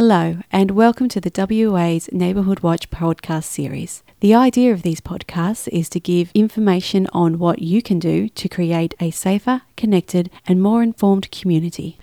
Hello, and welcome to the WA's Neighbourhood Watch podcast series. The idea of these podcasts is to give information on what you can do to create a safer, connected, and more informed community.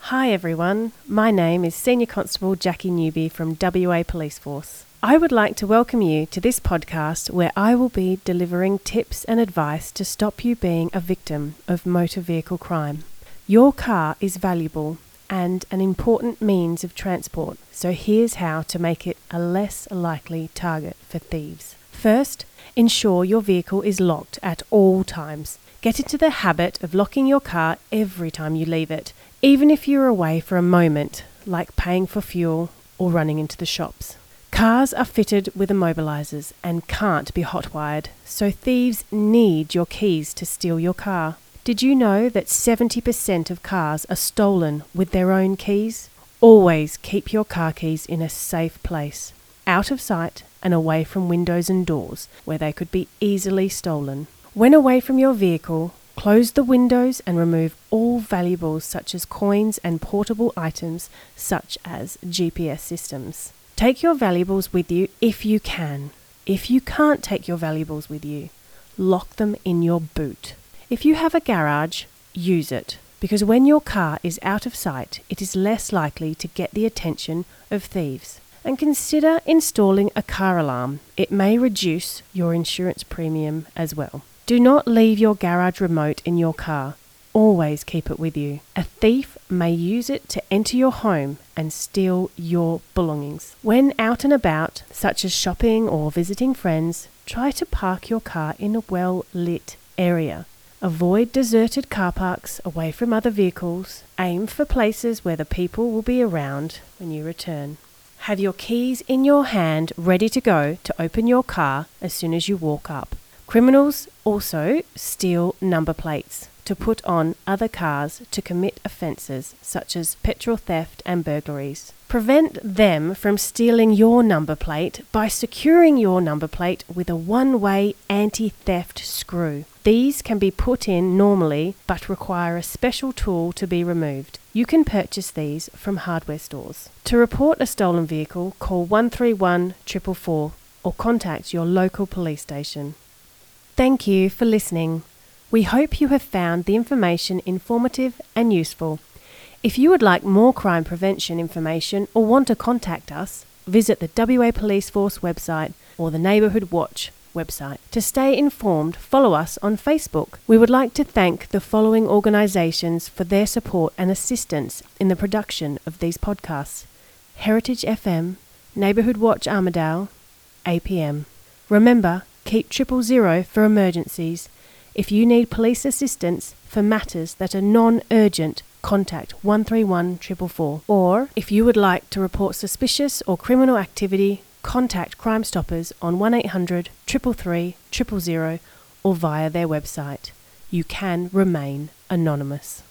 Hi everyone, my name is Senior Constable Jackie Newby from WA Police Force. I would like to welcome you to this podcast where I will be delivering tips and advice to stop you being a victim of motor vehicle crime. Your car is valuable and an important means of transport, so here's how to make it a less likely target for thieves. First, ensure your vehicle is locked at all times. Get into the habit of locking your car every time you leave it, even if you're away for a moment, like paying for fuel or running into the shops. Cars are fitted with immobilizers and can't be hotwired, so thieves need your keys to steal your car. Did you know that 70% of cars are stolen with their own keys? Always keep your car keys in a safe place, out of sight and away from windows and doors where they could be easily stolen. When away from your vehicle, close the windows and remove all valuables such as coins and portable items such as GPS systems. Take your valuables with you if you can. If you can't take your valuables with you, lock them in your boot. If you have a garage, use it because when your car is out of sight, it is less likely to get the attention of thieves. And consider installing a car alarm. It may reduce your insurance premium as well. Do not leave your garage remote in your car. Always keep it with you. A thief may use it to enter your home and steal your belongings. When out and about, such as shopping or visiting friends, try to park your car in a well lit area. Avoid deserted car parks away from other vehicles. Aim for places where the people will be around when you return. Have your keys in your hand ready to go to open your car as soon as you walk up. Criminals also steal number plates to put on other cars to commit offences such as petrol theft and burglaries. Prevent them from stealing your number plate by securing your number plate with a one way anti theft screw. These can be put in normally but require a special tool to be removed. You can purchase these from hardware stores. To report a stolen vehicle, call 131 444 or contact your local police station. Thank you for listening. We hope you have found the information informative and useful. If you would like more crime prevention information or want to contact us, visit the WA Police Force website or the Neighbourhood Watch website. To stay informed, follow us on Facebook. We would like to thank the following organisations for their support and assistance in the production of these podcasts Heritage FM, Neighbourhood Watch Armadale, APM. Remember, keep triple zero for emergencies. If you need police assistance for matters that are non urgent, contact 131 444. Or if you would like to report suspicious or criminal activity, contact Crime Stoppers on 1800 333 000 or via their website. You can remain anonymous.